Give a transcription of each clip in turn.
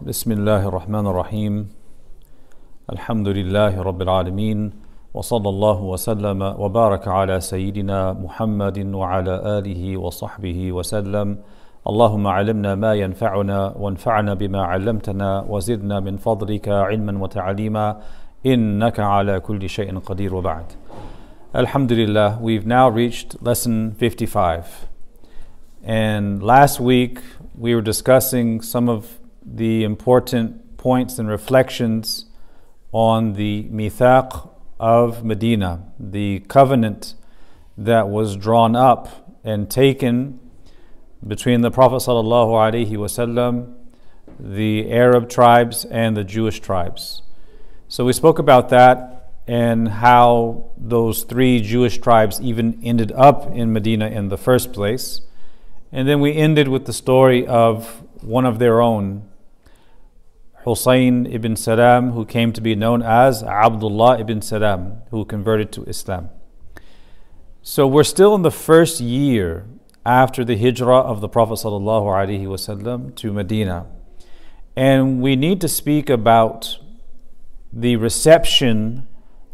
بسم الله الرحمن الرحيم. الحمد لله رب العالمين وصلى الله وسلم وبارك على سيدنا محمد وعلى آله وصحبه وسلم. اللهم علمنا ما ينفعنا وانفعنا بما علمتنا وزدنا من فضلك علما وتعليما إنك على كل شيء قدير وبعد. Alhamdulillah, we've now reached lesson 55. And last week we were discussing some of the important points and reflections on the mithaq of Medina, the covenant that was drawn up and taken between the Prophet wasallam, the Arab tribes, and the Jewish tribes. So we spoke about that and how those three Jewish tribes even ended up in Medina in the first place. And then we ended with the story of one of their own, Hussein ibn Salam, who came to be known as Abdullah ibn Salam, who converted to Islam. So we're still in the first year after the hijrah of the Prophet ﷺ to Medina. And we need to speak about the reception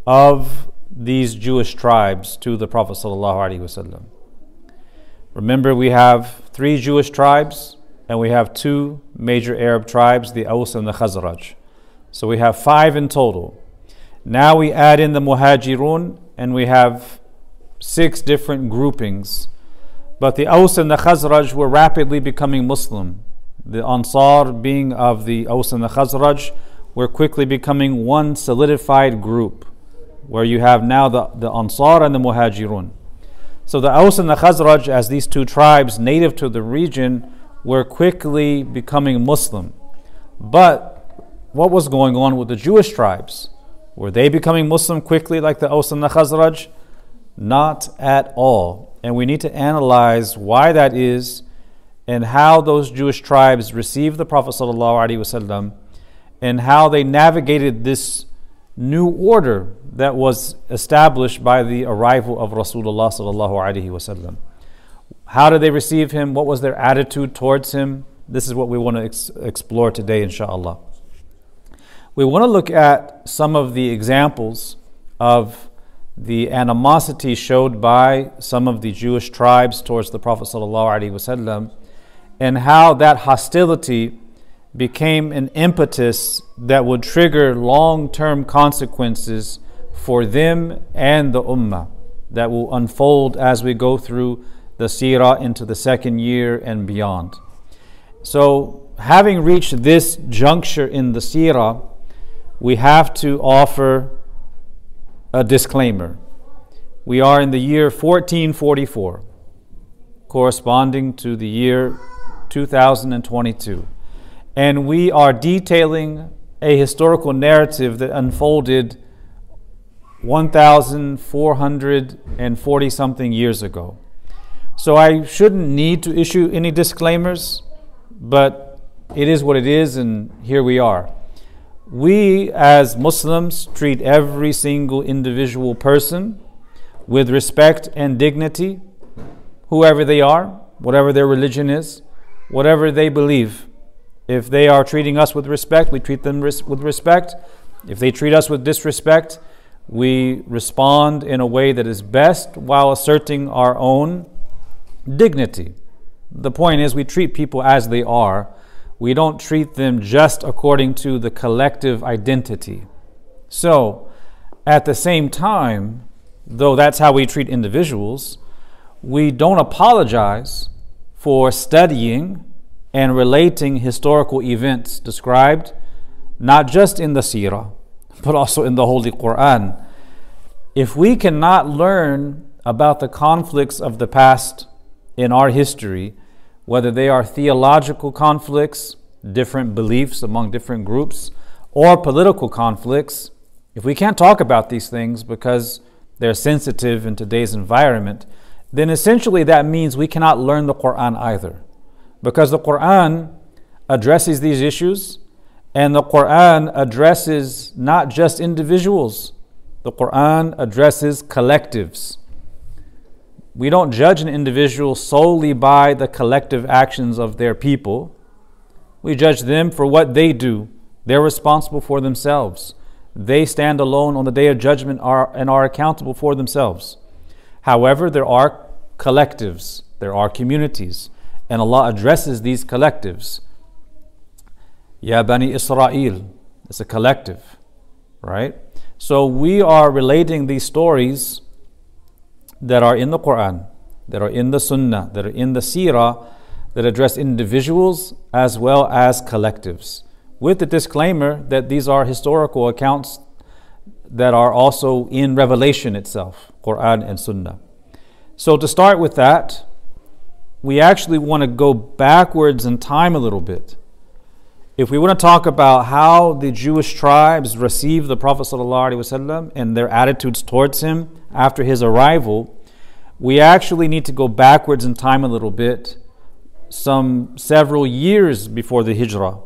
of these Jewish tribes to the Prophet ﷺ. Remember, we have three Jewish tribes and we have two major Arab tribes, the Aus and the Khazraj. So we have five in total. Now we add in the Muhajirun and we have six different groupings. But the Aus and the Khazraj were rapidly becoming Muslim. The Ansar, being of the Aus and the Khazraj, were quickly becoming one solidified group where you have now the, the Ansar and the Muhajirun. So the Aus and the Khazraj, as these two tribes native to the region, were quickly becoming Muslim. But what was going on with the Jewish tribes? Were they becoming Muslim quickly like the Aus and the Khazraj? Not at all. And we need to analyze why that is and how those Jewish tribes received the Prophet ﷺ and how they navigated this new order that was established by the arrival of Rasulullah sallallahu alaihi wasallam. How did they receive him? What was their attitude towards him? This is what we want to ex- explore today, inshallah. We want to look at some of the examples of the animosity showed by some of the Jewish tribes towards the Prophet wasallam, and how that hostility became an impetus that would trigger long term consequences for them and the ummah that will unfold as we go through the seerah into the second year and beyond. So, having reached this juncture in the seerah, we have to offer a disclaimer. We are in the year 1444, corresponding to the year 2022 and we are detailing a historical narrative that unfolded 1,440 something years ago. So I shouldn't need to issue any disclaimers, but it is what it is, and here we are. We, as Muslims, treat every single individual person with respect and dignity, whoever they are, whatever their religion is, whatever they believe. If they are treating us with respect, we treat them res- with respect. If they treat us with disrespect, we respond in a way that is best while asserting our own dignity. The point is, we treat people as they are. We don't treat them just according to the collective identity. So, at the same time, though that's how we treat individuals, we don't apologize for studying and relating historical events described not just in the seerah, but also in the Holy Quran. If we cannot learn about the conflicts of the past in our history, whether they are theological conflicts, different beliefs among different groups, or political conflicts, if we can't talk about these things because they're sensitive in today's environment, then essentially that means we cannot learn the Quran either. Because the Quran addresses these issues, and the Quran addresses not just individuals, the Quran addresses collectives. We don't judge an individual solely by the collective actions of their people. We judge them for what they do. They're responsible for themselves. They stand alone on the day of judgment are, and are accountable for themselves. However, there are collectives, there are communities, and Allah addresses these collectives. Ya Bani Israel, it's a collective, right? So we are relating these stories that are in the Quran, that are in the Sunnah, that are in the Seerah, that address individuals as well as collectives, with the disclaimer that these are historical accounts that are also in Revelation itself, Quran and Sunnah. So, to start with that, we actually want to go backwards in time a little bit. If we want to talk about how the Jewish tribes received the Prophet ﷺ and their attitudes towards him after his arrival, we actually need to go backwards in time a little bit some several years before the Hijrah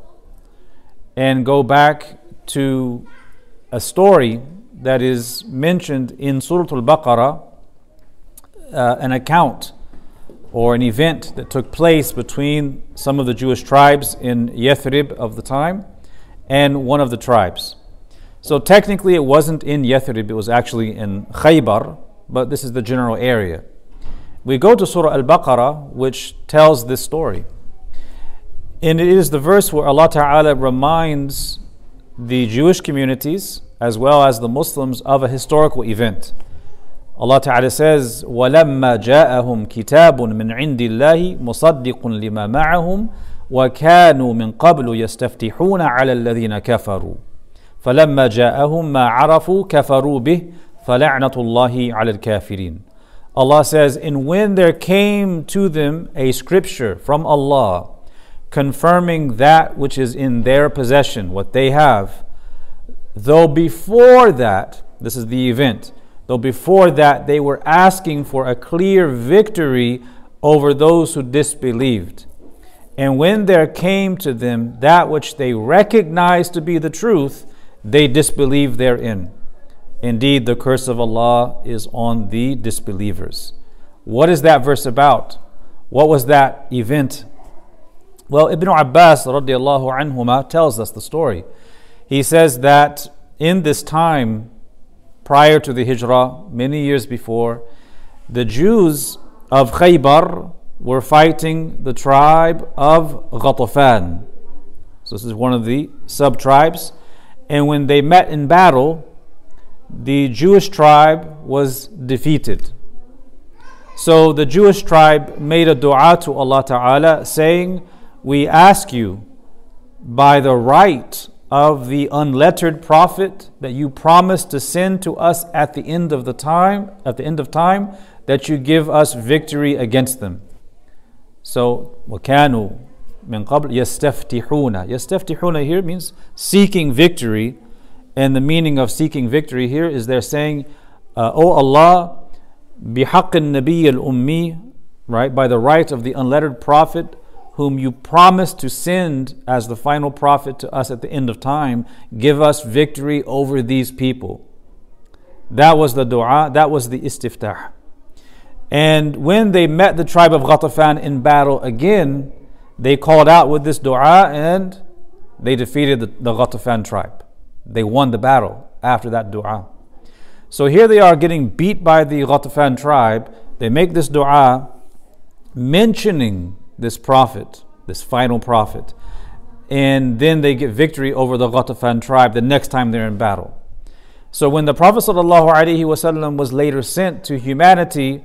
and go back to a story that is mentioned in Surah Al Baqarah, uh, an account or an event that took place between some of the Jewish tribes in Yathrib of the time and one of the tribes. So technically, it wasn't in Yathrib, it was actually in Khaybar, but this is the general area we go to Surah Al Baqarah, which tells this story. And it is the verse where Allah Ta'ala reminds the Jewish communities as well as the Muslims of a historical event. Allah Ta'ala says, وَلَمَّا جَاءَهُمْ كِتَابٌ مِّنْ عِنْدِ اللَّهِ مُصَدِّقٌ لِمَا مَعَهُمْ وَكَانُوا مِنْ قَبْلُ يَسْتَفْتِحُونَ عَلَى الَّذِينَ كَفَرُوا فَلَمَّا جَاءَهُمْ مَا عَرَفُوا كَفَرُوا بِهِ فَلَعْنَةُ اللَّهِ عَلَى الْكَافِرِينَ Allah says, And when there came to them a scripture from Allah confirming that which is in their possession, what they have, though before that, this is the event, though before that they were asking for a clear victory over those who disbelieved. And when there came to them that which they recognized to be the truth, they disbelieve therein. Indeed, the curse of Allah is on the disbelievers. What is that verse about? What was that event? Well, Ibn Abbas tells us the story. He says that in this time, prior to the Hijrah, many years before, the Jews of Khaybar were fighting the tribe of Ghatafan. So this is one of the sub tribes. And when they met in battle, the Jewish tribe was defeated. So the Jewish tribe made a dua to Allah Ta'ala saying, We ask you by the right of the unlettered prophet that you promised to send to us at the end of the time, at the end of time, that you give us victory against them. So, وَكَانُوا مِن قَبْلِ يَسْتَفْتِحُونَ يَسْتَفْتِحُونَ here means seeking victory and the meaning of seeking victory here is they're saying, uh, O Allah, bihaq nabi al ummi, right, by the right of the unlettered prophet whom you promised to send as the final prophet to us at the end of time, give us victory over these people. That was the dua, that was the istiftah. And when they met the tribe of Ghatafan in battle again, they called out with this dua and they defeated the, the Ghatafan tribe. They won the battle after that dua. So here they are getting beat by the Ghatafan tribe. They make this dua mentioning this prophet, this final prophet. And then they get victory over the Ghatafan tribe the next time they're in battle. So when the Prophet ﷺ was later sent to humanity,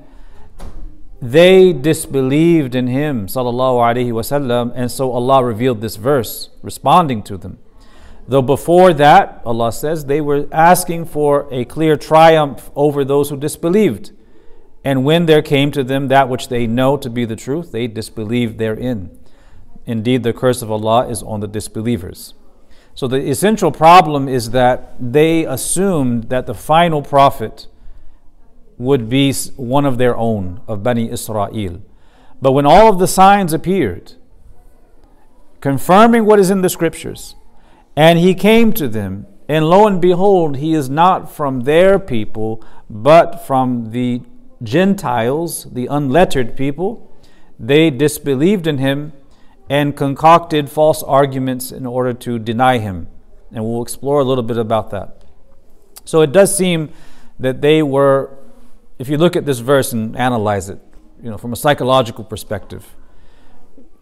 they disbelieved in him sallallahu alaihi wasallam and so Allah revealed this verse responding to them. Though before that Allah says they were asking for a clear triumph over those who disbelieved. And when there came to them that which they know to be the truth they disbelieved therein. Indeed the curse of Allah is on the disbelievers. So the essential problem is that they assumed that the final prophet would be one of their own, of Bani Israel. But when all of the signs appeared, confirming what is in the scriptures, and he came to them, and lo and behold, he is not from their people, but from the Gentiles, the unlettered people. They disbelieved in him, and concocted false arguments in order to deny him. And we'll explore a little bit about that. So it does seem that they were, if you look at this verse and analyze it, you know, from a psychological perspective,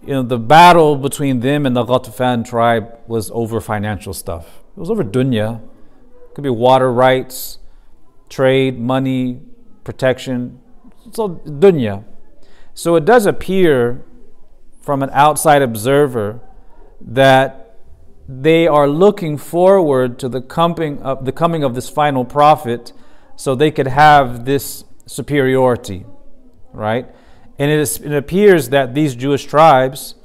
you know, the battle between them and the Ghatafan tribe was over financial stuff. It was over dunya. It could be water rights, trade, money, protection. So dunya. So it does appear from an outside observer that they are looking forward to the coming of, the coming of this final prophet so they could have this superiority, right? And it, is, it appears that these Jewish tribes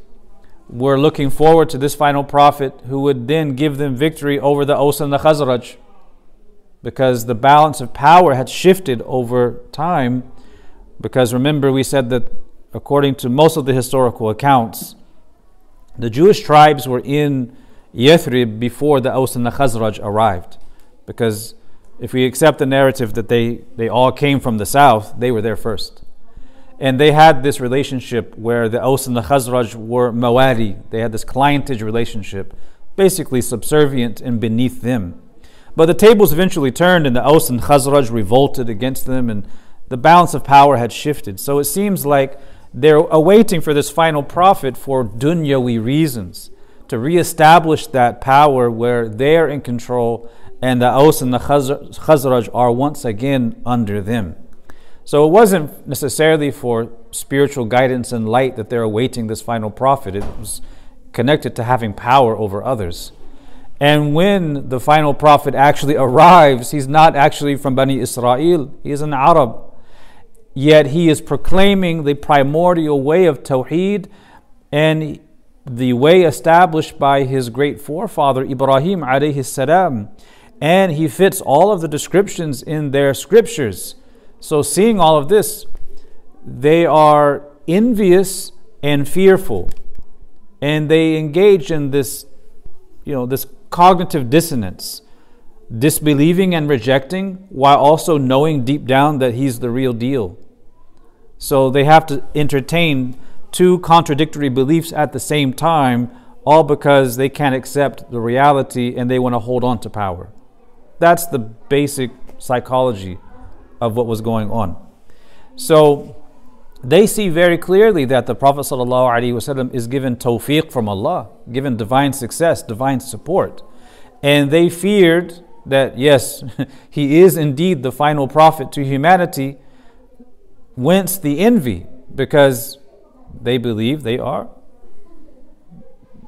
were looking forward to this final prophet who would then give them victory over the Aus and the Khazraj because the balance of power had shifted over time. Because remember, we said that according to most of the historical accounts, the Jewish tribes were in Yathrib before the Aus and the Khazraj arrived. Because if we accept the narrative that they, they all came from the south, they were there first. And they had this relationship where the Aus and the Khazraj were mawali. They had this clientage relationship, basically subservient and beneath them. But the tables eventually turned, and the Aus and Khazraj revolted against them, and the balance of power had shifted. So it seems like they're awaiting for this final prophet for dunyawi reasons, to reestablish that power where they're in control and the Aus and the Khazraj are once again under them. So it wasn't necessarily for spiritual guidance and light that they're awaiting this final prophet. It was connected to having power over others. And when the final prophet actually arrives, he's not actually from Bani Israel, he's an Arab. Yet he is proclaiming the primordial way of Tawheed and the way established by his great forefather Ibrahim alayhi salam. And he fits all of the descriptions in their scriptures. So, seeing all of this, they are envious and fearful. And they engage in this, you know, this cognitive dissonance, disbelieving and rejecting while also knowing deep down that he's the real deal. So they have to entertain two contradictory beliefs at the same time, all because they can't accept the reality and they want to hold on to power. That's the basic psychology of what was going on. So they see very clearly that the Prophet ﷺ is given tawfiq from Allah, given divine success, divine support. And they feared that, yes, he is indeed the final prophet to humanity, whence the envy, because they believe they are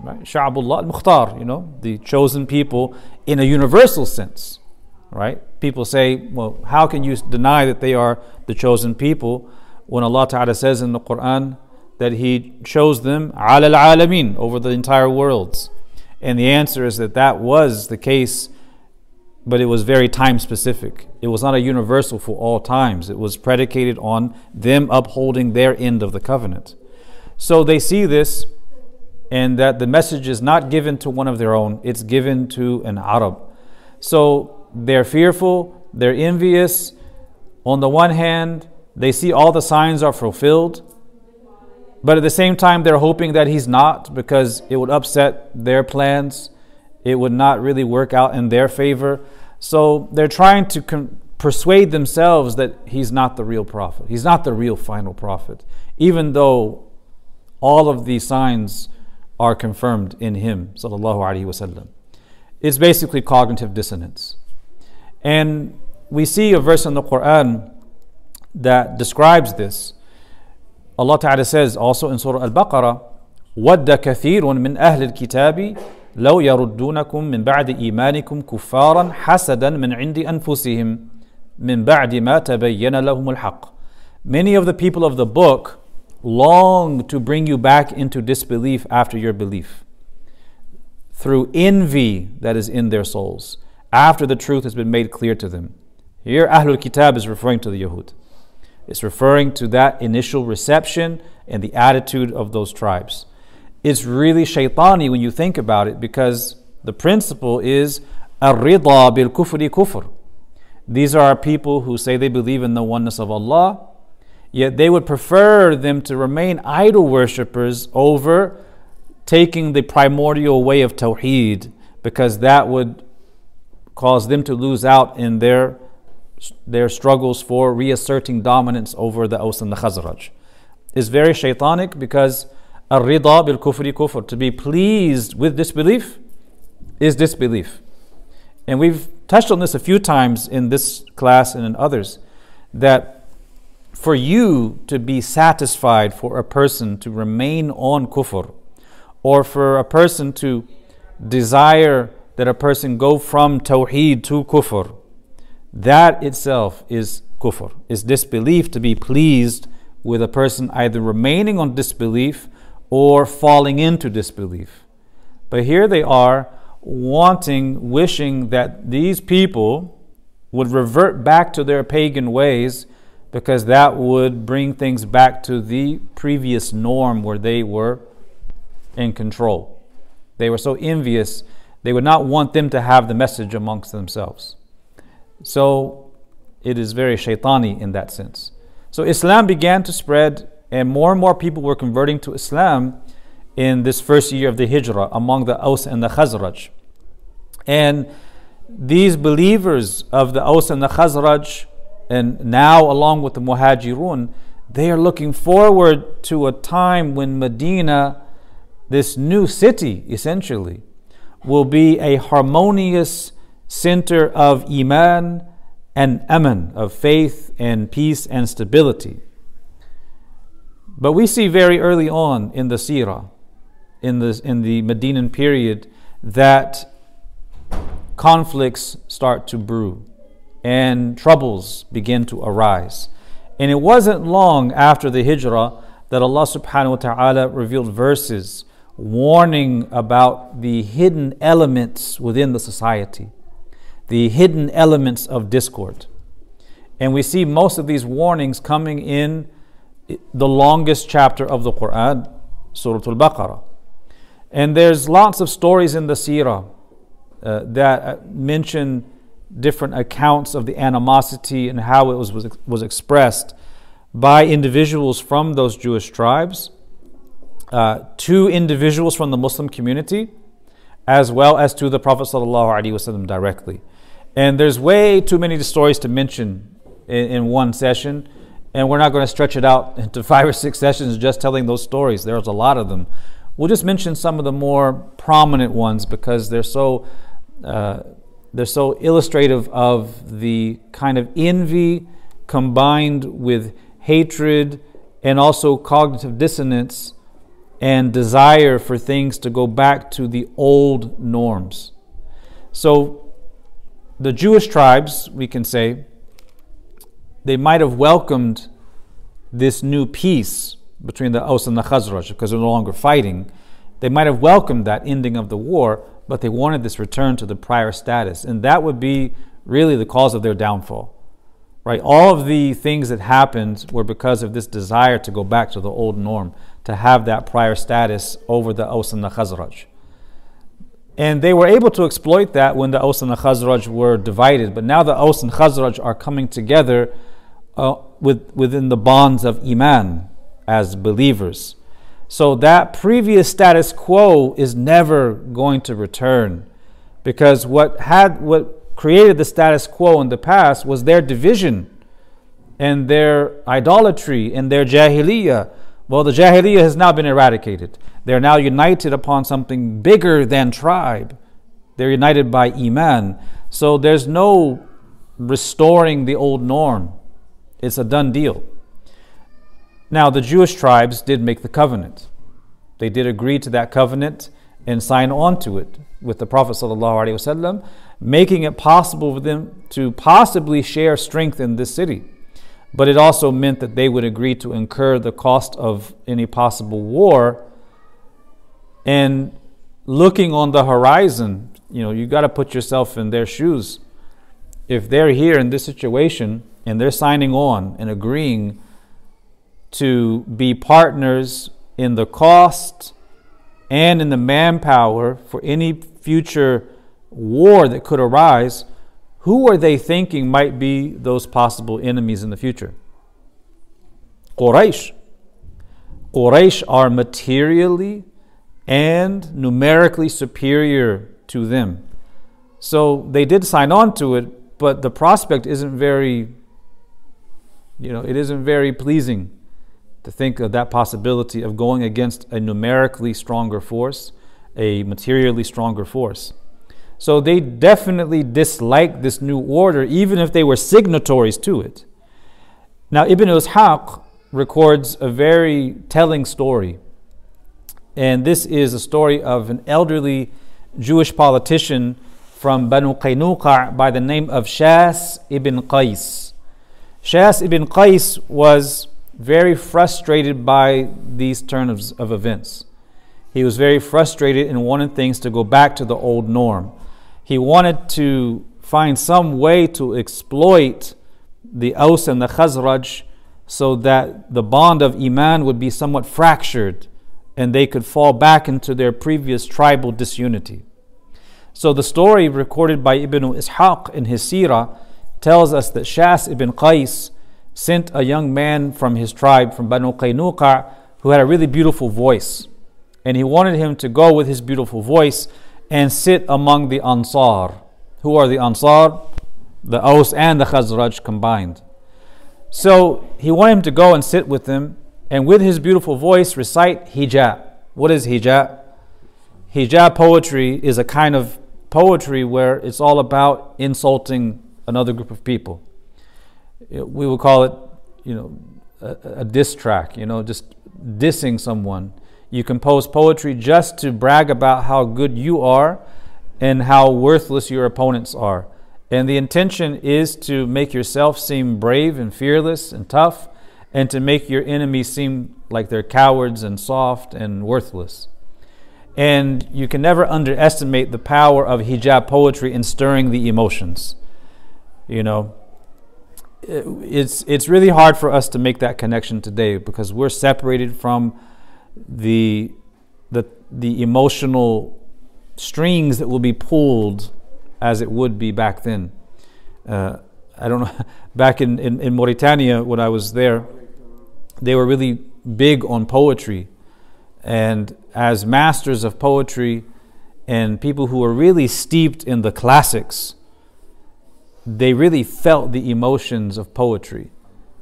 right? Sha'bullah al-Mukhtar, you know, the chosen people in a universal sense, right? People say, well, how can you deny that they are the chosen people? when Allah Ta'ala says in the Quran that He chose them al alamin over the entire worlds. And the answer is that that was the case, but it was very time specific. It was not a universal for all times. It was predicated on them upholding their end of the covenant. So they see this and that the message is not given to one of their own, it's given to an Arab. So they're fearful, they're envious. On the one hand, they see all the signs are fulfilled, but at the same time, they're hoping that he's not because it would upset their plans. It would not really work out in their favor. So they're trying to com- persuade themselves that he's not the real prophet. He's not the real final prophet, even though all of these signs are confirmed in him. It's basically cognitive dissonance. And we see a verse in the Quran that describes this. Allah Ta'ala says also in Surah Al-Baqarah, وَدَّ كَثِيرٌ مِنْ أَهْلِ الْكِتَابِ لو يردونكم من بعد إيمانكم كفارا حسدا من عند أنفسهم من بعد ما تبين لهم الحق Many of the people of the book long to bring you back into disbelief after your belief through envy that is in their souls after the truth has been made clear to them. Here Ahlul Kitab is referring to the Yahud. It's referring to that initial reception and the attitude of those tribes. It's really shaitani when you think about it because the principle is ar-rida bil kufri kufr. These are people who say they believe in the oneness of Allah, yet they would prefer them to remain idol worshippers over taking the primordial way of Tawheed because that would cause them to lose out in their, their struggles for reasserting dominance over the Aus and the Khazraj. Is very shaitanic because ar-rida bil kufri kufr, to be pleased with disbelief is disbelief. And we've touched on this a few times in this class and in others that for you to be satisfied for a person to remain on kufr, or for a person to desire that a person go from tawheed to kufr, that itself is kufr, is disbelief to be pleased with a person either remaining on disbelief or falling into disbelief. But here they are wanting, wishing that these people would revert back to their pagan ways because that would bring things back to the previous norm where they were in control. They were so envious, they would not want them to have the message amongst themselves. So it is very shaitani in that sense. So Islam began to spread, and more and more people were converting to Islam in this first year of the Hijrah among the Aus and the Khazraj. And these believers of the Aus and the Khazraj, and now along with the Muhajirun, they are looking forward to a time when Medina, this new city essentially, will be a harmonious center of Iman and Aman, of faith and peace and stability. But we see very early on in the Sirah, in the, in the Medinan period, that conflicts start to brew and troubles begin to arise. And it wasn't long after the hijrah that Allah subhanahu wa ta'ala revealed verses warning about the hidden elements within the society, the hidden elements of discord. And we see most of these warnings coming in the longest chapter of the Quran, Surah Al Baqarah. And there's lots of stories in the seerah uh, that mention different accounts of the animosity and how it was, was, was expressed by individuals from those Jewish tribes uh, to individuals from the Muslim community, as well as to the Prophet ﷺ directly. And there's way too many stories to mention in, in one session, and we're not going to stretch it out into five or six sessions just telling those stories. There's a lot of them. We'll just mention some of the more prominent ones because they're so uh, they're so illustrative of the kind of envy combined with hatred and also cognitive dissonance and desire for things to go back to the old norms. So, the Jewish tribes, we can say, they might have welcomed this new peace between the Aus and the Khazraj because they're no longer fighting. They might have welcomed that ending of the war, but they wanted this return to the prior status. And that would be really the cause of their downfall. Right? All of the things that happened were because of this desire to go back to the old norm, to have that prior status over the Aus and the Khazraj. And they were able to exploit that when the Aus and the Khazraj were divided. But now the Aus and Khazraj are coming together uh, with, within the bonds of Iman as believers. So that previous status quo is never going to return because what had what created the status quo in the past was their division and their idolatry and their jahiliyyah. Well, the jahiliyyah has now been eradicated. They're now united upon something bigger than tribe. They're united by iman. So there's no restoring the old norm. It's a done deal. Now, the Jewish tribes did make the covenant. They did agree to that covenant and sign on to it with the Prophet ﷺ, making it possible for them to possibly share strength in this city. But it also meant that they would agree to incur the cost of any possible war. And looking on the horizon, you know, you got to put yourself in their shoes. If they're here in this situation and they're signing on and agreeing to be partners in the cost and in the manpower for any future war that could arise, who are they thinking might be those possible enemies in the future? Quraysh. Quraysh are materially and numerically superior to them. So they did sign on to it, but the prospect isn't very, you know, it isn't very pleasing to think of that possibility of going against a numerically stronger force, a materially stronger force. So they definitely disliked this new order, even if they were signatories to it. Now, Ibn Ishaq records a very telling story. And this is a story of an elderly Jewish politician from Banu Qaynuqa by the name of Shas ibn Qais. Shas ibn Qais was very frustrated by these turns of events. He was very frustrated and wanted things to go back to the old norm. He wanted to find some way to exploit the Aus and the Khazraj so that the bond of Iman would be somewhat fractured and they could fall back into their previous tribal disunity. So the story recorded by Ibn Ishaq in his Sirah tells us that Shas ibn Qais sent a young man from his tribe, from Banu Qaynuqa, who had a really beautiful voice. And he wanted him to go with his beautiful voice and sit among the Ansar. Who are the Ansar? The Aus and the Khazraj combined. So he wanted him to go and sit with them and with his beautiful voice recite hija. What is hija? Hija poetry is a kind of poetry where it's all about insulting another group of people we would call it, you know, a, a diss track, you know, just dissing someone. You compose poetry just to brag about how good you are and how worthless your opponents are. And the intention is to make yourself seem brave and fearless and tough, and to make your enemies seem like they're cowards and soft and worthless. And you can never underestimate the power of hija poetry in stirring the emotions. You know, it's it's really hard for us to make that connection today because we're separated from the the the emotional strings that will be pulled as it would be back then. Uh, I don't know. Back in, in, in Mauritania, when I was there, they were really big on poetry. And as masters of poetry and people who were really steeped in the classics, they really felt the emotions of poetry.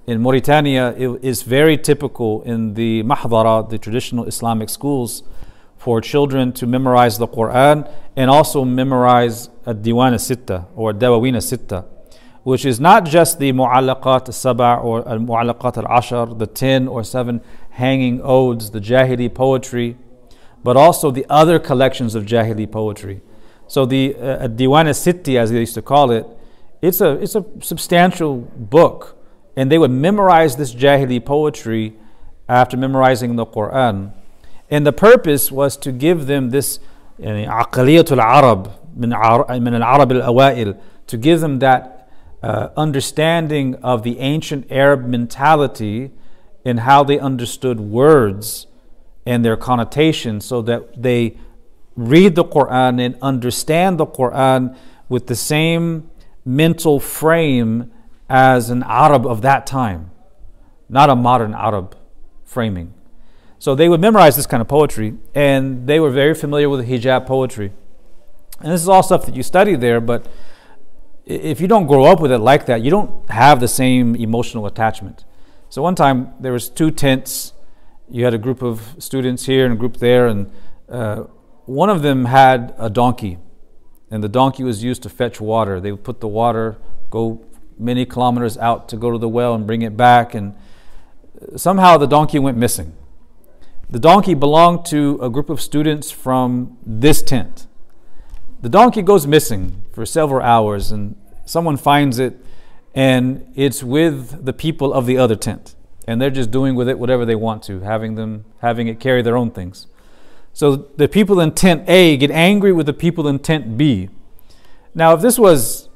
In Mauritania, it is very typical in the mahdara, the traditional Islamic schools, for children to memorize the Quran and also memorize a Diwan Sitta or Dawawin Sitta, which is not just the Mu'allaqat al-Saba' or Mu'allaqat al-Ashar, the 10 or 7 hanging odes, the Jahili poetry, but also the other collections of Jahili poetry. So the uh, Diwan Sitti, as they used to call it, it's a, it's a substantial book. And they would memorize this Jahili poetry after memorizing the Quran. And the purpose was to give them this عقلية Arab من العرب الأوائل to give them that uh, understanding of the ancient Arab mentality and how they understood words and their connotation so that they read the Quran and understand the Quran with the same mental frame as an Arab of that time, not a modern Arab framing. So they would memorize this kind of poetry, and they were very familiar with hija poetry. And this is all stuff that you study there, but if you don't grow up with it like that, you don't have the same emotional attachment. So one time there was two tents. You had a group of students here and a group there, and uh, one of them had a donkey and the donkey was used to fetch water. They would put the water, go many kilometers out to go to the well and bring it back, and somehow the donkey went missing. The donkey belonged to a group of students from this tent. The donkey goes missing for several hours, and someone finds it, and it's with the people of the other tent. And they're just doing with it whatever they want to, having them having it carry their own things. So the people in tent A get angry with the people in tent B. Now, if this was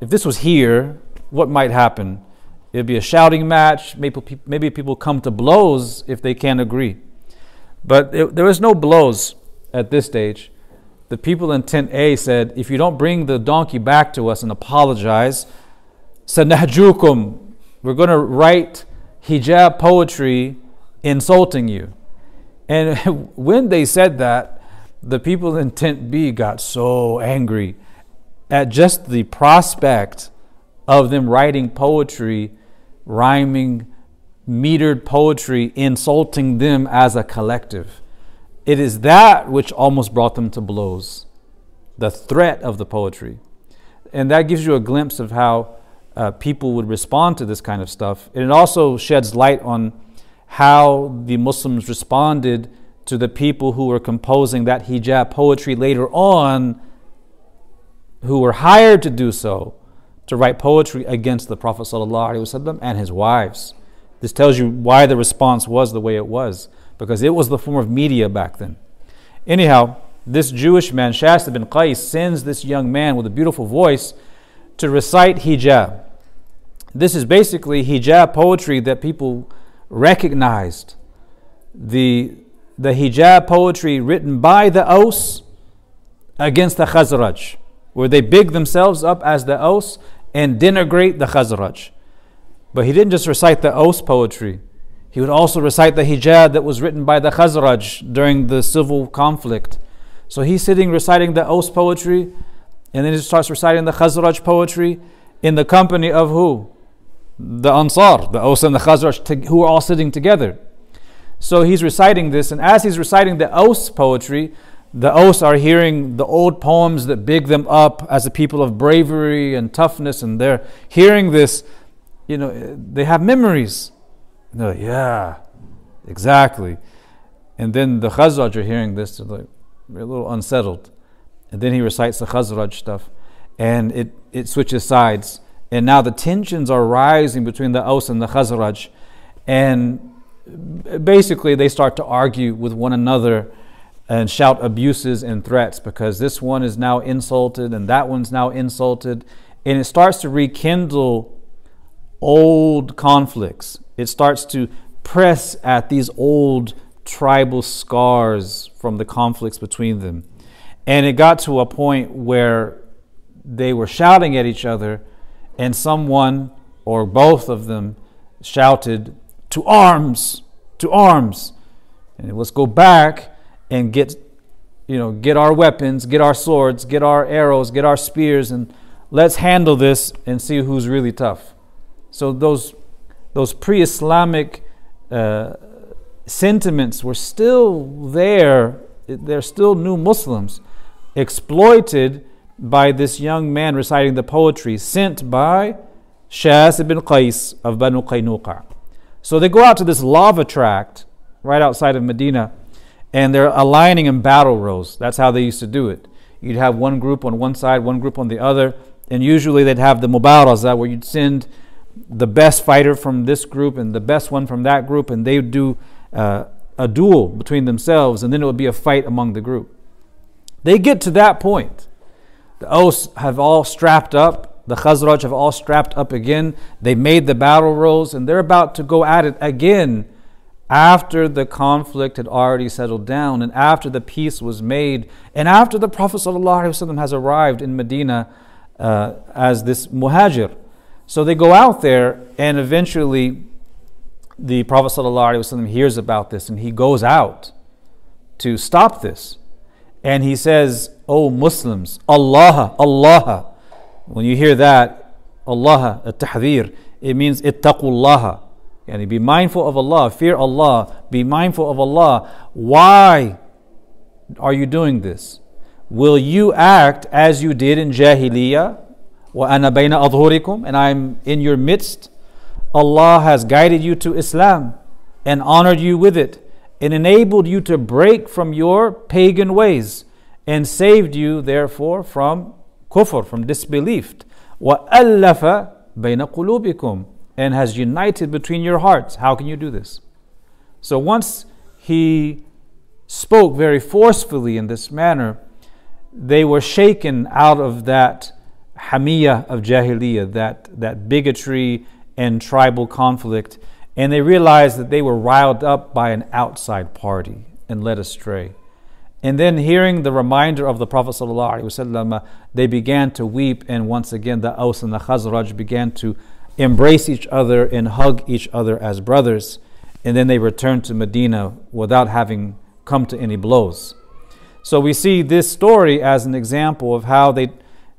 if this was here, what might happen? It'd be a shouting match. Maybe, maybe people come to blows if they can't agree. But it, there was no blows at this stage. The people in tent A said, if you don't bring the donkey back to us and apologize, sanahjukum, we're going to write hija poetry insulting you. And when they said that, the people in tent B got so angry at just the prospect of them writing poetry, rhyming, metered poetry, insulting them as a collective. It is that which almost brought them to blows the threat of the poetry. And that gives you a glimpse of how uh, people would respond to this kind of stuff. And it also sheds light on how the Muslims responded to the people who were composing that hija poetry later on, who were hired to do so, to write poetry against the Prophet ﷺ and his wives. This tells you why the response was the way it was, because it was the form of media back then. Anyhow, this Jewish man, Shas ibn Qais, sends this young man with a beautiful voice to recite hija. This is basically hija poetry that people recognized. The, the hija poetry written by the Aus against the Khazraj, where they big themselves up as the Aus and denigrate the Khazraj. But he didn't just recite the Aus poetry, he would also recite the hija that was written by the Khazraj during the civil conflict. So he's sitting reciting the Aus poetry, and then he starts reciting the Khazraj poetry in the company of who? The Ansar, the Aus and the Khazraj, who are all sitting together. So he's reciting this, and as he's reciting the Aus poetry, the Aus are hearing the old poems that big them up as a people of bravery and toughness, and they're hearing this, you know, they have memories. And they're like, yeah, exactly. And then the Khazraj are hearing this, they're like, we're a little unsettled. And then he recites the Khazraj stuff, and it, it switches sides. And now the tensions are rising between the Aus and the Khazraj. And basically, they start to argue with one another and shout abuses and threats because this one is now insulted and that one's now insulted. And it starts to rekindle old conflicts. It starts to press at these old tribal scars from the conflicts between them. And it got to a point where they were shouting at each other, and someone or both of them shouted, To arms! To arms! And let's go back and get you know get our weapons get our swords get our arrows get our spears and let's handle this and see who's really tough so those those pre-islamic uh, sentiments were still there. They're still new Muslims, exploited by this young man reciting the poetry sent by Shas ibn Qais of Banu Qaynuqa. So they go out to this lava tract right outside of Medina and they're aligning in battle rows. That's how they used to do it. You'd have one group on one side, one group on the other, and usually they'd have the mubaraza where you'd send the best fighter from this group and the best one from that group, and they would do uh, a duel between themselves, and then it would be a fight among the group. They get to that point. The Aus have all strapped up. The Khazraj have all strapped up again. They made the battle rolls and they're about to go at it again after the conflict had already settled down, and after the peace was made, and after the Prophet ﷺ has arrived in Medina uh, as this muhajir. So they go out there, and eventually the Prophet ﷺ hears about this and he goes out to stop this. And he says, O Muslims, Allah, Allah. When you hear that, Allah, at-tahdhir, it means ittaqullah. Yani be mindful of Allah, fear Allah, be mindful of Allah. Why are you doing this? Will you act as you did in Jahiliyyah? وَأَنَا بَيْنَ أَظْهُرِكُمْ And I'm in your midst Allah has guided you to Islam and honored you with it and enabled you to break from your pagan ways and saved you therefore from kufr, from disbelief. وَأَلَّفَ بَيْنَ قُلُوبِكُمْ and has united between your hearts. How can you do this? So once he spoke very forcefully in this manner, they were shaken out of that hamiyah of jahiliyyah, that, that bigotry and tribal conflict, and they realized that they were riled up by an outside party and led astray. And then, hearing the reminder of the Prophet, ﷺ, they began to weep, and once again, the Aus and the Khazraj began to embrace each other and hug each other as brothers. and then they returned to Medina without having come to any blows. So we see this story as an example of how they,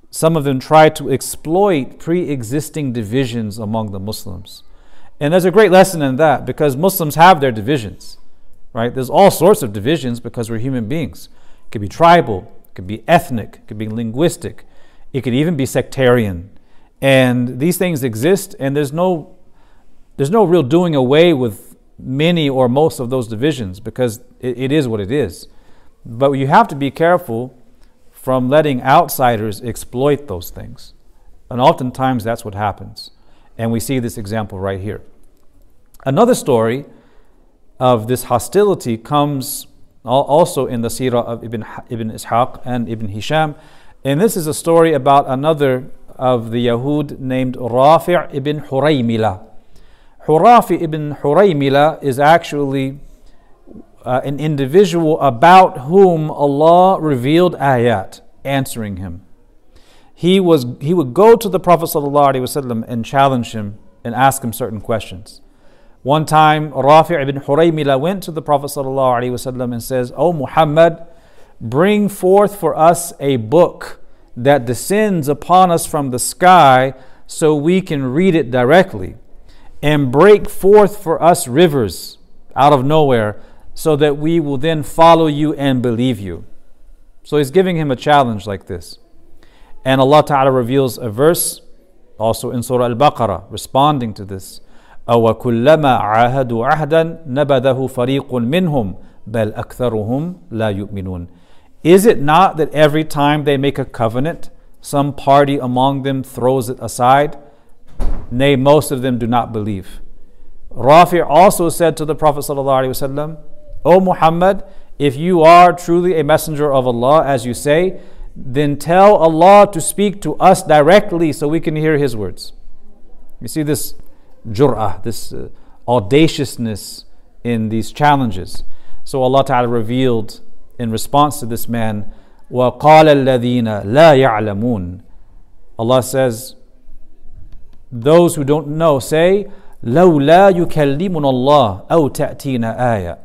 some of them tried to exploit pre existing divisions among the Muslims. And there's a great lesson in that because Muslims have their divisions, right? There's all sorts of divisions because we're human beings. It could be tribal, it could be ethnic, it could be linguistic, it could even be sectarian. And these things exist, and there's no there's no real doing away with many or most of those divisions because it, it is what it is. But you have to be careful from letting outsiders exploit those things. And oftentimes that's what happens. And we see this example right here. Another story of this hostility comes also in the seerah of Ibn, Ibn Ishaq and Ibn Hisham. And this is a story about another of the Yahud named Rafi' ibn Huraymila. Hurafi ibn Huraymila is actually uh, an individual about whom Allah revealed ayat, answering him. He, was, he would go to the Prophet and challenge him and ask him certain questions. One time, Rafi' ibn Huraymila went to the Prophet ﷺ and says, O Muhammad, bring forth for us a book that descends upon us from the sky so we can read it directly and break forth for us rivers out of nowhere so that we will then follow you and believe you. So he's giving him a challenge like this. And Allah Ta'ala reveals a verse also in Surah Al Baqarah responding to this. أَوَكُلَّمَا عَاهَدُوا عَهْدًا نَبَذَهُ فَرِيقٌ مِّنْهُمْ بَلْ أَكْثَرُهُمْ لَا يُؤْمِنُونَ Is it not that every time they make a covenant, some party among them throws it aside? Nay, most of them do not believe. Rafi also said to the Prophet ﷺ, O Muhammad, if you are truly a messenger of Allah, as you say, then tell Allah to speak to us directly so we can hear His words. You see this jur'ah, this uh, audaciousness in these challenges. So Allah Ta'ala revealed in response to this man, وَقَالَ الَّذِينَ لَا يَعْلَمُونَ Allah says, those who don't know say, لولا يكلمنا الله أو تأتينا آية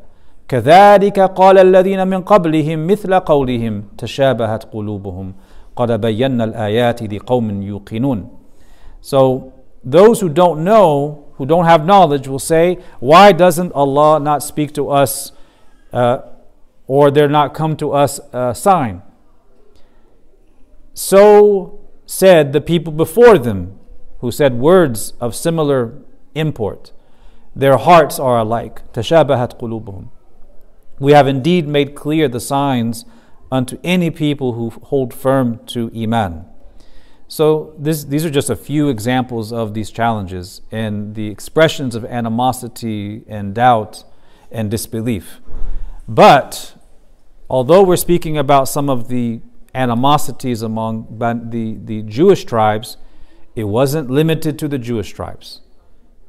كذلك قال الذين من قبلهم مثل قولهم تشابهت قلوبهم قد بينا الآيات لقوم يوقنون So those who don't know, who don't have knowledge will say, why doesn't Allah not speak to us uh, or there not come to us a sign? So said the people before them who said words of similar import. Their hearts are alike. Tashabahat qulubuhum. We have indeed made clear the signs unto any people who hold firm to Iman. So, this, these are just a few examples of these challenges and the expressions of animosity and doubt and disbelief. But, although we're speaking about some of the animosities among the, the Jewish tribes, it wasn't limited to the Jewish tribes.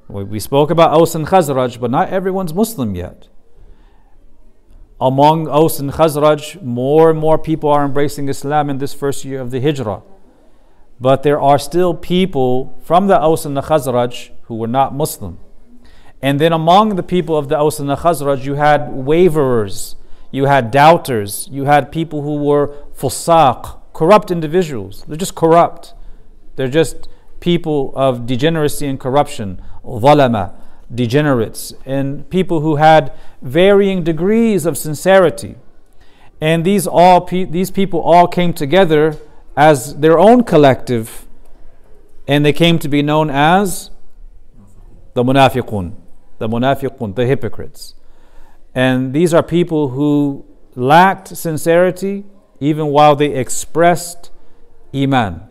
We spoke about Aus and Khazraj, but not everyone's Muslim yet. Among Aus and Khazraj, more and more people are embracing Islam in this first year of the Hijrah. But there are still people from the Aus and the Khazraj who were not Muslim. And then among the people of the Aus and the Khazraj, you had waverers, you had doubters, you had people who were fusaq, corrupt individuals. They're just corrupt. They're just people of degeneracy and corruption, dhalama, degenerates, and people who had varying degrees of sincerity. And these, all, these people all came together as their own collective, and they came to be known as the munafiqun, the munafiqun, the hypocrites. And these are people who lacked sincerity even while they expressed iman.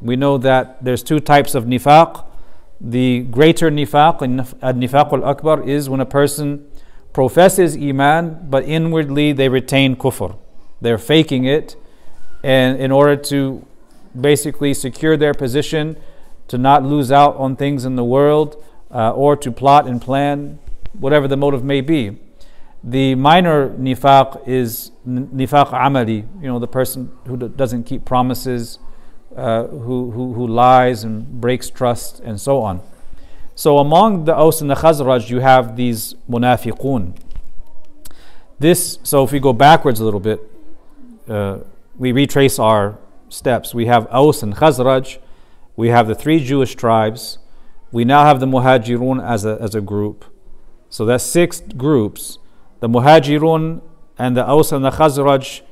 We know that there's two types of nifaq. The greater nifaq, uh, nifaq al akbar, is when a person professes iman, but inwardly they retain kufr. They're faking it, and in order to basically secure their position, to not lose out on things in the world, uh, or to plot and plan, whatever the motive may be. The minor nifaq is nifaq amali, you know, the person who doesn't keep promises, uh, who, who, who lies and breaks trust and so on. So among the Aus and the Khazraj, you have these munafiqun. This, so if we go backwards a little bit, uh, we retrace our steps. We have Aus and Khazraj, we have the three Jewish tribes, we now have the Muhajirun as a, as a group. So that's six groups. The Muhajirun and the Aus and the Khazraj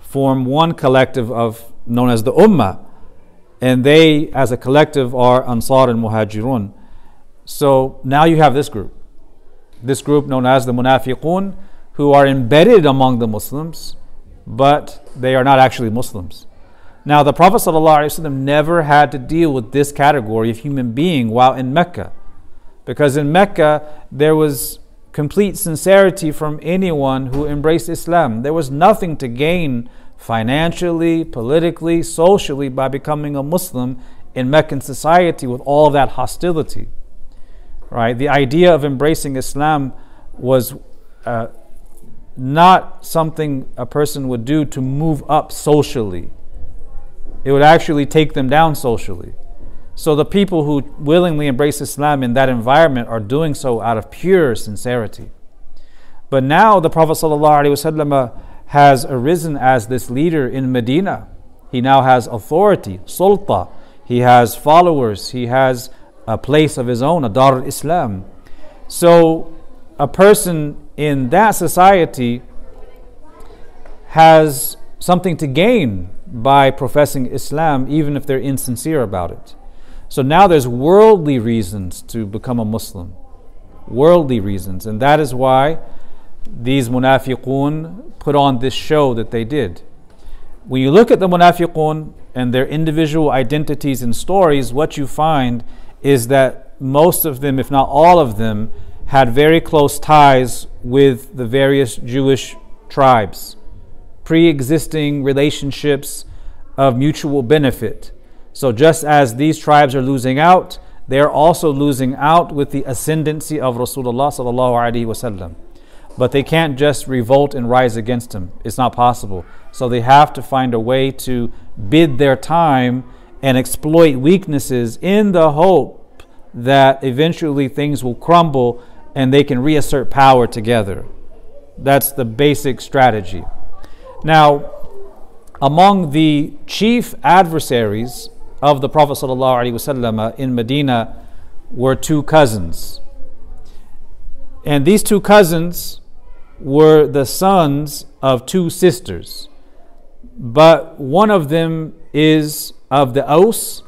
form one collective of known as the Ummah. And they, as a collective, are Ansar and Muhajirun. So now you have this group. This group known as the Munafiqun, who are embedded among the Muslims, but they are not actually Muslims. Now, the Prophet ﷺ never had to deal with this category of human being while in Mecca. Because in Mecca, there was complete sincerity from anyone who embraced Islam. There was nothing to gain financially, politically, socially by becoming a Muslim in Meccan society with all that hostility. Right? The idea of embracing Islam was uh, not something a person would do to move up socially it would actually take them down socially. So the people who willingly embrace Islam in that environment are doing so out of pure sincerity. But now the Prophet ﷺ has arisen as this leader in Medina. He now has authority, sulta. He has followers. He has a place of his own, a Dar al Islam. So a person in that society has something to gain by professing Islam, even if they're insincere about it. So now there's worldly reasons to become a Muslim. Worldly reasons. And that is why these munafiqun put on this show that they did. When you look at the munafiqun and their individual identities and stories, what you find is that most of them, if not all of them, had very close ties with the various Jewish tribes pre existing relationships of mutual benefit. So, just as these tribes are losing out, they are also losing out with the ascendancy of Rasulullah. Wasallam. But they can't just revolt and rise against him. It's not possible. So, they have to find a way to bid their time and exploit weaknesses in the hope that eventually things will crumble and they can reassert power together. That's the basic strategy. Now, among the chief adversaries of the Prophet ﷺ in Medina were two cousins. And these two cousins were the sons of two sisters. But one of them is of the Aus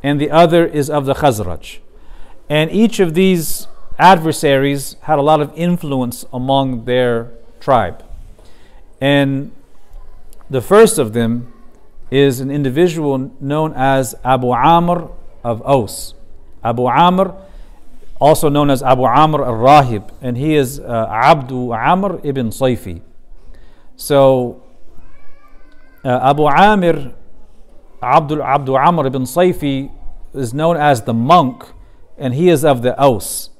and the other is of the Khazraj. And each of these adversaries had a lot of influence among their tribe. And the first of them is an individual known as Abu Amr of Aus. Abu Amr, also known as Abu Amr al Rahib, and he is uh, Abdu Amr ibn Sayfi. So, uh, Abu Amr, Abdul Abdu Amr ibn Sayfi, is known as the monk, and he is of the Aus.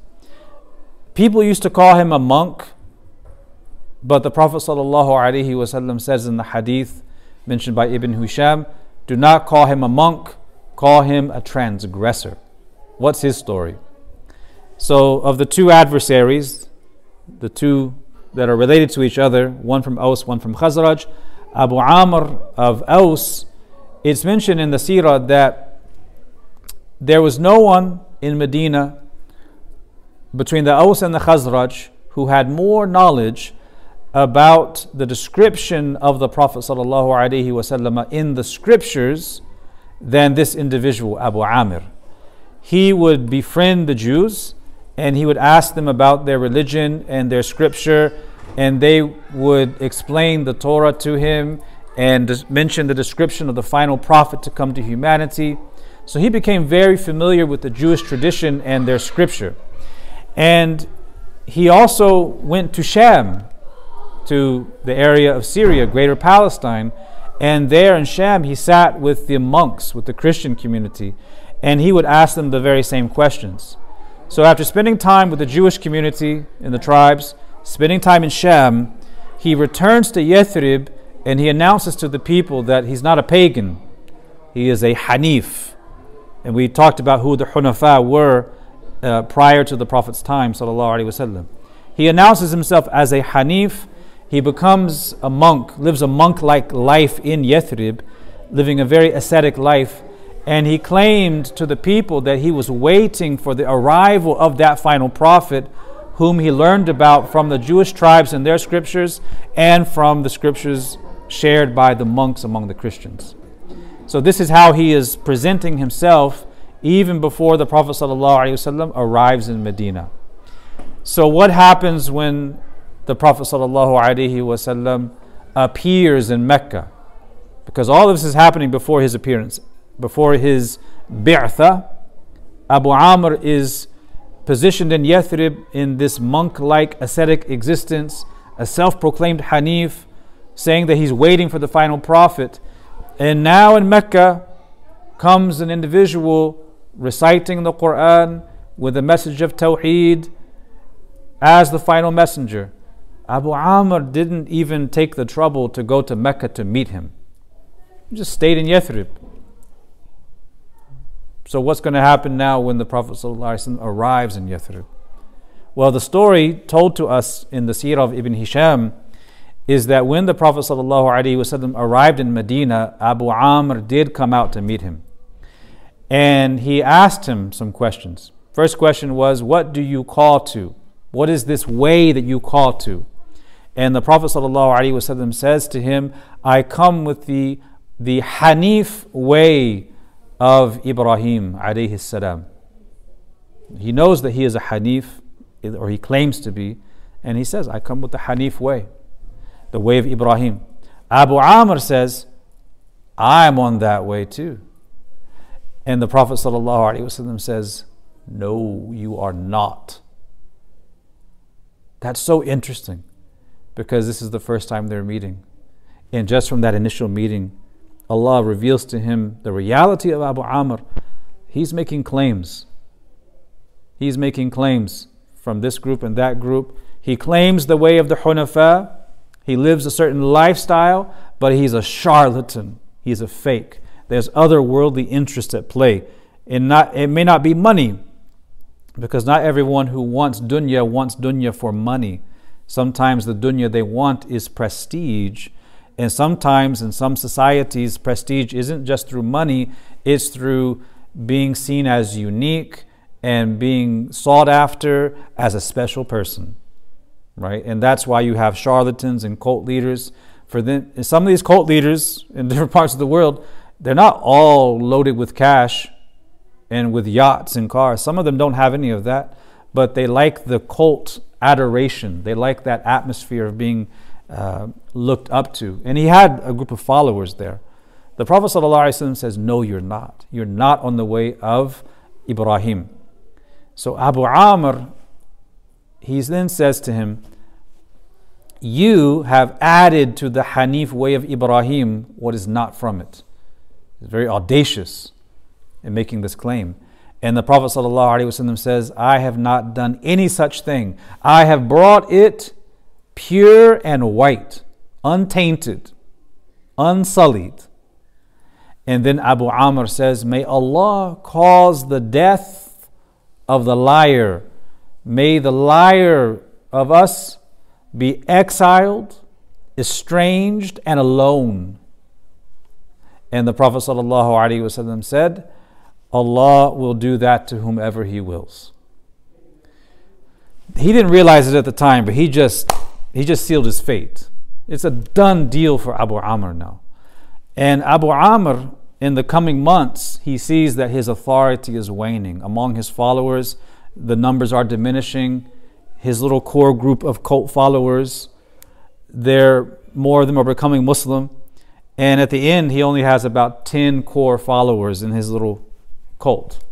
People used to call him a monk but the Prophet ﷺ says in the hadith mentioned by Ibn Hisham, do not call him a monk, call him a transgressor. What's his story? So, of the two adversaries, the two that are related to each other, one from Aus, one from Khazraj, Abu Amr of Aus, it's mentioned in the seerah that there was no one in Medina between the Aus and the Khazraj who had more knowledge about the description of the Prophet ﷺ in the scriptures than this individual, Abu Amir. He would befriend the Jews and he would ask them about their religion and their scripture, and they would explain the Torah to him and mention the description of the final prophet to come to humanity. So he became very familiar with the Jewish tradition and their scripture. And he also went to Sham to the area of Syria, Greater Palestine. And there in Sham, he sat with the monks, with the Christian community, and he would ask them the very same questions. So, after spending time with the Jewish community in the tribes, spending time in Sham, he returns to Yathrib and he announces to the people that he's not a pagan, he is a Hanif. And we talked about who the Hunafa were uh, prior to the Prophet's time. He announces himself as a Hanif. He becomes a monk, lives a monk-like life in Yathrib, living a very ascetic life. And he claimed to the people that he was waiting for the arrival of that final prophet, whom he learned about from the Jewish tribes and their scriptures, and from the scriptures shared by the monks among the Christians. So this is how he is presenting himself even before the Prophet ﷺ arrives in Medina. So what happens when the Prophet ﷺ appears in Mecca? Because all of this is happening before his appearance, before his bi'tha. Abu Amr is positioned in Yathrib in this monk-like ascetic existence, a self-proclaimed Hanif, saying that he's waiting for the final prophet. And now in Mecca comes an individual reciting the Quran with the message of Tawheed as the final messenger. Abu Amr didn't even take the trouble to go to Mecca to meet him. He just stayed in Yathrib. So, what's going to happen now when the Prophet ﷺ arrives in Yathrib? Well, the story told to us in the Seerah of Ibn Hisham is that when the Prophet ﷺ arrived in Medina, Abu Amr did come out to meet him. And he asked him some questions. First question was, What do you call to? What is this way that you call to? And the Prophet ﷺ says to him, I come with the, the Hanif way of Ibrahim salam. He knows that he is a Hanif, or he claims to be, and he says, I come with the Hanif way the way of Ibrahim. Abu Amr says, I'm on that way too. And the Prophet ﷺ says, No, you are not. That's so interesting because this is the first time they're meeting. And just from that initial meeting, Allah reveals to him the reality of Abu Amr. He's making claims. He's making claims from this group and that group. He claims the way of the Hunafa, he lives a certain lifestyle, but he's a charlatan. He's a fake. There's other worldly interests at play. And not, it may not be money, because not everyone who wants dunya wants dunya for money. Sometimes the dunya they want is prestige. And sometimes in some societies, prestige isn't just through money, it's through being seen as unique and being sought after as a special person right? And that's why you have charlatans and cult leaders. For them, some of these cult leaders in different parts of the world, they're not all loaded with cash and with yachts and cars. Some of them don't have any of that, but they like the cult adoration. They like that atmosphere of being uh, looked up to. And he had a group of followers there. The Prophet says, No, you're not. You're not on the way of Ibrahim. So Abu Amr he then says to him, You have added to the Hanif way of Ibrahim what is not from it. He's very audacious in making this claim. And the Prophet ﷺ says, I have not done any such thing. I have brought it pure and white, untainted, unsullied. And then Abu Amr says, May Allah cause the death of the liar May the liar of us be exiled, estranged, and alone. And the Prophet ﷺ said, Allah will do that to whomever He wills. He didn't realize it at the time, but he just he just sealed his fate. It's a done deal for Abu Amr now. And Abu Amr, in the coming months, he sees that his authority is waning among his followers the numbers are diminishing. His little core group of cult followers, they're more of them are becoming Muslim. And at the end, he only has about 10 core followers in his little cult.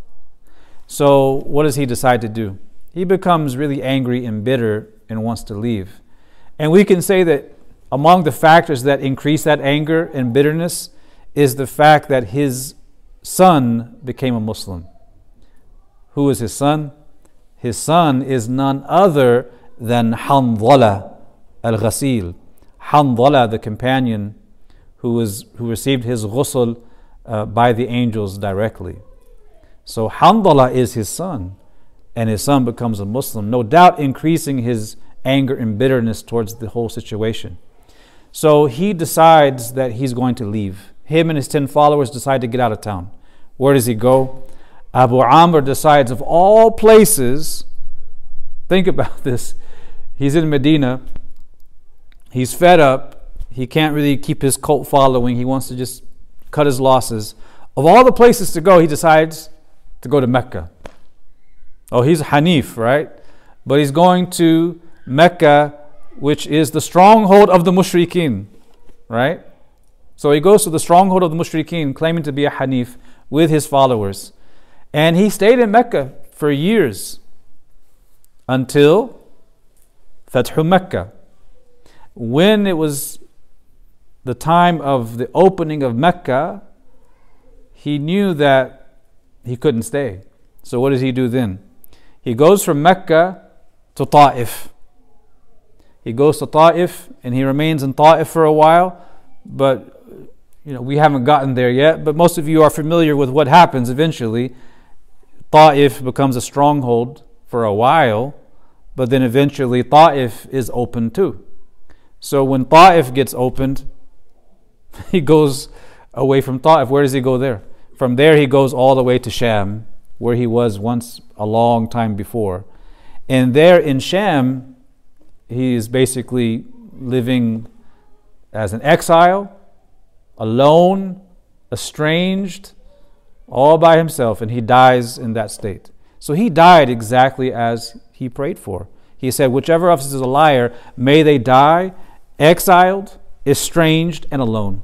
So, what does he decide to do? He becomes really angry and bitter and wants to leave. And we can say that among the factors that increase that anger and bitterness is the fact that his son became a Muslim. Who is his son? his son is none other than Hanzala al Ghasil. Hanzala, the companion who, was, who received his ghusl uh, by the angels directly. So Hanzala is his son. and his son becomes a Muslim, no doubt increasing his anger and bitterness towards the whole situation. So he decides that he's going to leave. Him and his 10 followers decide to get out of town. Where does he go? Abu Amr decides, of all places, think about this. He's in Medina. He's fed up. He can't really keep his cult following. He wants to just cut his losses. Of all the places to go, he decides to go to Mecca. Oh, he's Hanif, right? But he's going to Mecca, which is the stronghold of the Mushrikeen, right? So he goes to the stronghold of the Mushrikeen, claiming to be a Hanif with his followers. And he stayed in Mecca for years until Fathu Mecca. When it was the time of the opening of Mecca, he knew that he couldn't stay. So what does he do then? He goes from Mecca to Ta'if. He goes to Ta'if and he remains in Ta'if for a while, but you know, we haven't gotten there yet, but most of you are familiar with what happens eventually. Ta'if becomes a stronghold for a while, but then eventually Ta'if is opened too. So when Ta'if gets opened, he goes away from Ta'if. Where does he go there? From there, he goes all the way to Sham, where he was once a long time before. And there in Sham, he is basically living as an exile, alone, estranged, all by himself, and he dies in that state. So he died exactly as he prayed for. He said, Whichever of us is a liar, may they die exiled, estranged, and alone.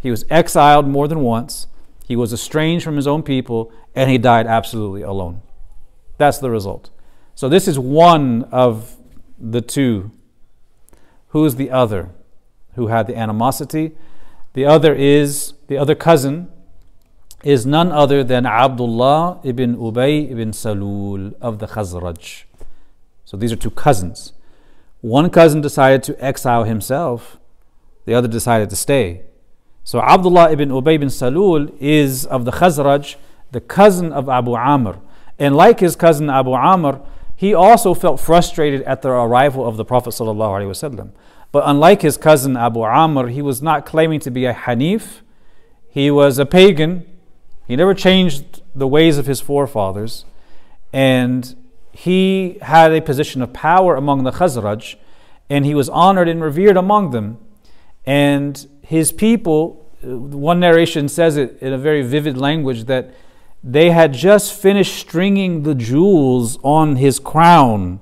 He was exiled more than once. He was estranged from his own people, and he died absolutely alone. That's the result. So, this is one of the two. Who is the other who had the animosity? The other is, the other cousin is none other than Abdullah ibn Ubay ibn Salul of the Khazraj. So, these are two cousins. One cousin decided to exile himself, the other decided to stay. So Abdullah ibn Ubay bin Salul is of the Khazraj, the cousin of Abu Amr. And like his cousin Abu Amr, he also felt frustrated at the arrival of the Prophet. But unlike his cousin Abu Amr, he was not claiming to be a Hanif. He was a pagan. He never changed the ways of his forefathers. And he had a position of power among the Khazraj. And he was honored and revered among them. And his people, uh, one narration says it in a very vivid language that they had just finished stringing the jewels on his crown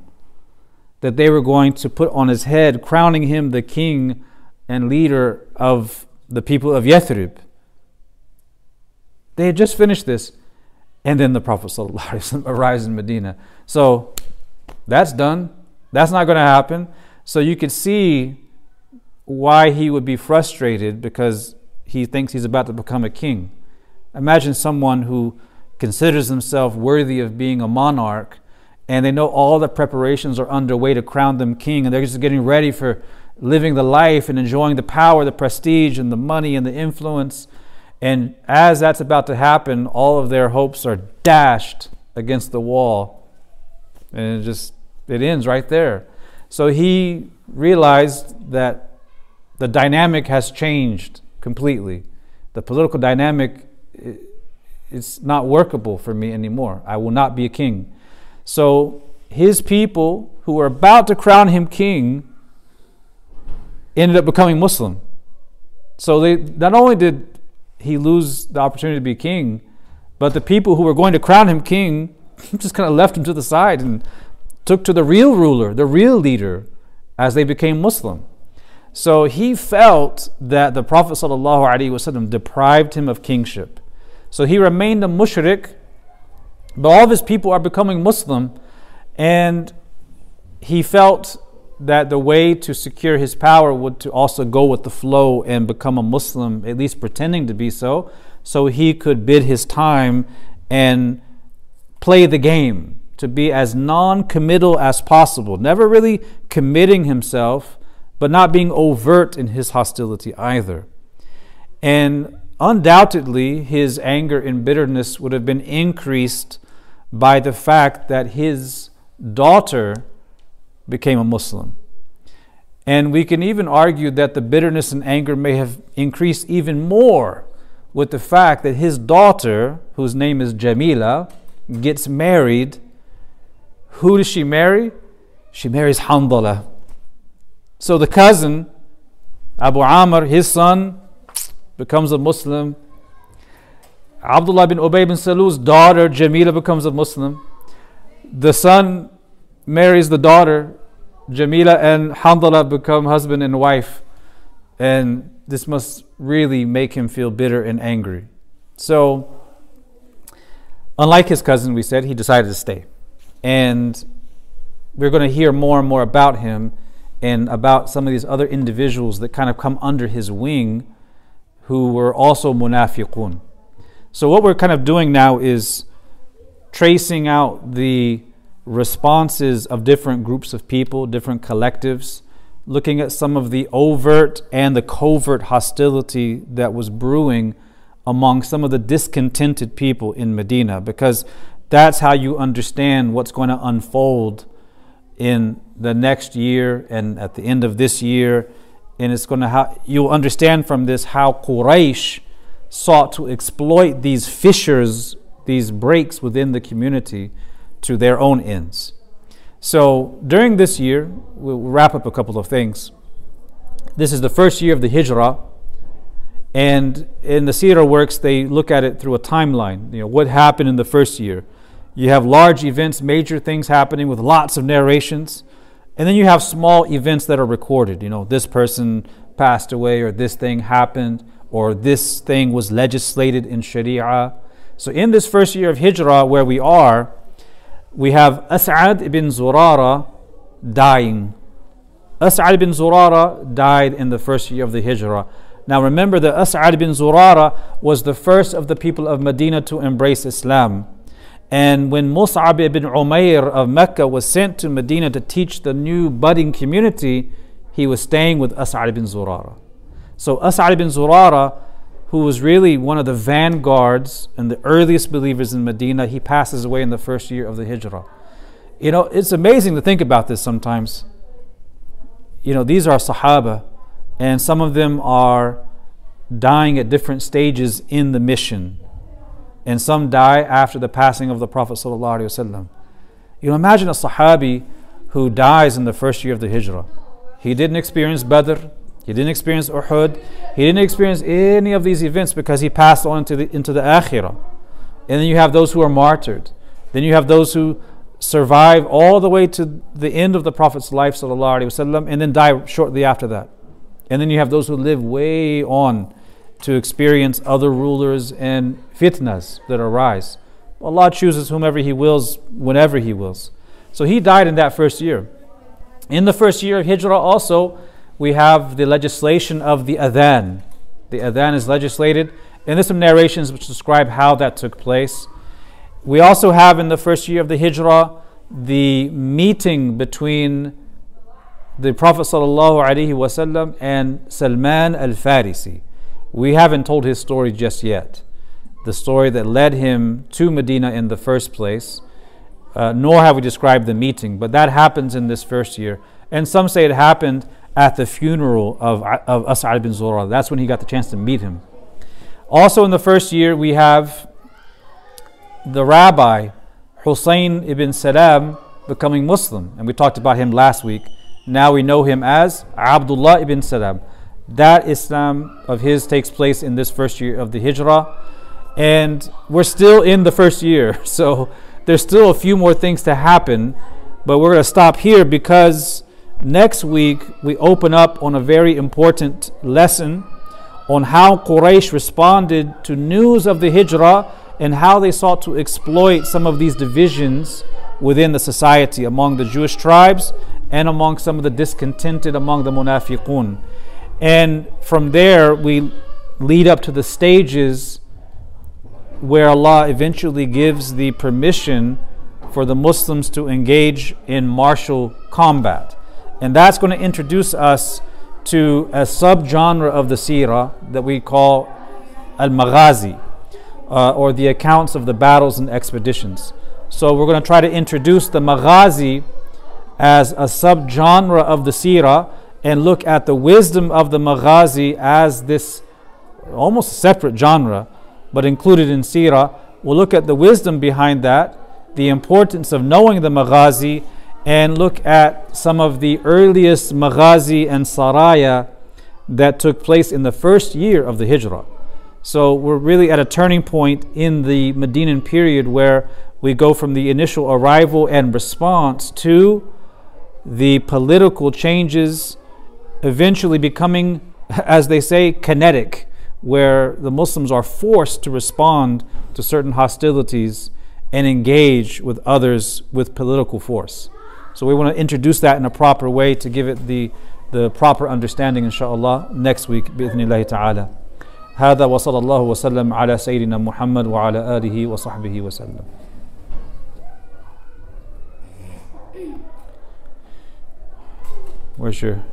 that they were going to put on his head, crowning him the king and leader of the people of Yathrib. They had just finished this, and then the Prophet ﷺ arrives in Medina. So that's done. That's not going to happen. So you could see why he would be frustrated because he thinks he's about to become a king. Imagine someone who considers himself worthy of being a monarch and they know all the preparations are underway to crown them king and they're just getting ready for living the life and enjoying the power, the prestige, and the money and the influence. And as that's about to happen, all of their hopes are dashed against the wall. And it just it ends right there. So he realized that the dynamic has changed completely. The political dynamic is not workable for me anymore. I will not be a king. So his people who were about to crown him king ended up becoming Muslim. So they not only did he lose the opportunity to be king, but the people who were going to crown him king just kind of left him to the side and took to the real ruler, the real leader, as they became Muslim. So he felt that the Prophet ﷺ deprived him of kingship. So he remained a mushrik, but all of his people are becoming Muslim, and he felt that the way to secure his power would to also go with the flow and become a Muslim, at least pretending to be so, so he could bid his time and play the game to be as non-committal as possible, never really committing himself but not being overt in his hostility either. And undoubtedly, his anger and bitterness would have been increased by the fact that his daughter became a Muslim. And we can even argue that the bitterness and anger may have increased even more with the fact that his daughter, whose name is Jamila, gets married. Who does she marry? She marries Handala. So the cousin, Abu Amr, his son, becomes a Muslim. Abdullah bin Ubay bin Salul's daughter, Jamila, becomes a Muslim. The son marries the daughter, Jamila and Handala become husband and wife. And this must really make him feel bitter and angry. So, unlike his cousin, we said, he decided to stay. And we're going to hear more and more about him and about some of these other individuals that kind of come under his wing who were also munafiqun. So, what we're kind of doing now is tracing out the responses of different groups of people, different collectives, looking at some of the overt and the covert hostility that was brewing among some of the discontented people in Medina, because that's how you understand what's going to unfold in the next year and at the end of this year. And it's going to ha- you'll understand from this how Quraysh sought to exploit these fissures, these breaks within the community to their own ends. So during this year, we'll wrap up a couple of things. This is the first year of the Hijrah, and in the Sirah works, they look at it through a timeline. You know, what happened in the first year? You have large events, major things happening with lots of narrations, and then you have small events that are recorded. You know, this person passed away, or this thing happened, or this thing was legislated in Sharia. So in this first year of Hijrah, where we are, we have As'ad ibn Zurara dying. As'ad ibn Zurara died in the first year of the Hijrah. Now remember that As'ad ibn Zurara was the first of the people of Medina to embrace Islam. And when Mus'ab ibn Umair of Mecca was sent to Medina to teach the new budding community, he was staying with As'ad ibn Zurara. So As'ad ibn Zurara who was really one of the vanguards and the earliest believers in Medina, he passes away in the first year of the Hijrah. You know, it's amazing to think about this sometimes. You know, these are Sahaba, and some of them are dying at different stages in the mission And some die after the passing of the Prophet. You know, imagine a Sahabi who dies in the first year of the Hijrah. He didn't experience Badr, he didn't experience Uhud. He didn't experience any of these events because he passed on into the, into the Akhirah. And then you have those who are martyred. Then you have those who survive all the way to the end of the Prophet's life, وسلم, and then die shortly after that. And then you have those who live way on to experience other rulers and fitnas that arise. Allah chooses whomever He wills, whenever He wills. So he died in that first year. In the first year of Hijrah, also, we have the legislation of the adhan. The adhan is legislated, and there's some narrations which describe how that took place. We also have in the first year of the Hijrah the meeting between the Prophet ﷺ and Salman al Farisi. We haven't told his story just yet. The story that led him to Medina in the first place, uh, nor have we described the meeting, but that happens in this first year. And some say it happened at the funeral of, of As'ad bin Zurara. That's when he got the chance to meet him. Also, in the first year, we have the rabbi Hussein ibn Salam becoming Muslim, and we talked about him last week. Now we know him as Abdullah ibn Salam. That Islam of his takes place in this first year of the Hijrah, and we're still in the first year, so there's still a few more things to happen, but we're going to stop here because Next week, we open up on a very important lesson on how Quraysh responded to news of the Hijrah and how they sought to exploit some of these divisions within the society among the Jewish tribes and among some of the discontented among the munafiqun. And from there, we lead up to the stages where Allah eventually gives the permission for the Muslims to engage in martial combat. And that's going to introduce us to a subgenre of the Sirah that we call Al Maghazi, uh, or the accounts of the battles and expeditions. So we're going to try to introduce the maghazi as a subgenre of the seerah and look at the wisdom of the maghazi as this almost separate genre, but included in seerah. We'll look at the wisdom behind that, the importance of knowing the maghazi, and look at some of the earliest maghazi and saraya that took place in the first year of the hijrah. So we're really at a turning point in the Medinan period where we go from the initial arrival and response to the political changes eventually becoming, as they say, kinetic, where the Muslims are forced to respond to certain hostilities and engage with others with political force. So we want to introduce that in a proper way to give it the, the proper understanding, inshallah, next week, bi'ithnillahi ta'ala. هذا وصلى الله وسلم على سيدنا محمد وعلى آله وصحبه وسلم Where's your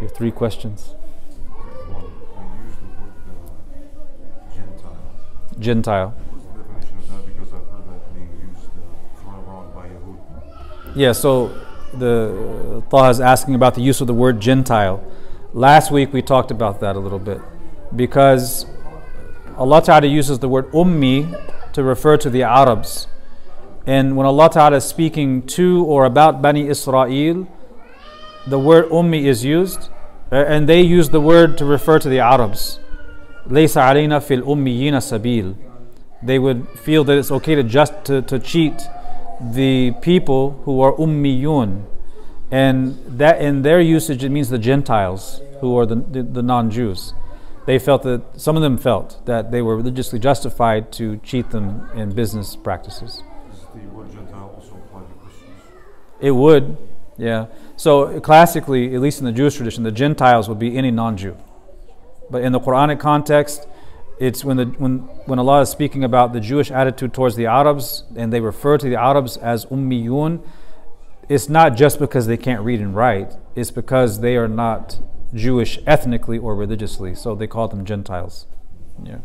your three questions? Uh, Gentile. Gentile. Uh. Yeah, so the Taha is asking about the use of the word Gentile. Last week we talked about that a little bit because Allah Ta'ala uses the word Ummi to refer to the Arabs. And when Allah Ta'ala is speaking to or about Bani Israel, the word ummi is used, uh, and they use the word to refer to the Arabs. ليس علينا في الأميين سبيل. They would feel that it's okay to just to, to cheat the people who are ummiyun. And that in their usage it means the Gentiles who are the, the, the non-Jews. They felt that some of them felt that they were religiously justified to cheat them in business practices. Does the word Gentile also apply to Christians? It would, yeah. So classically, at least in the Jewish tradition, the Gentiles would be any non-Jew. But in the Quranic context, it's when the when when Allah is speaking about the Jewish attitude towards the Arabs, and they refer to the Arabs as ummiyun. It's not just because they can't read and write; it's because they are not Jewish ethnically or religiously. So they call them Gentiles. Yeah.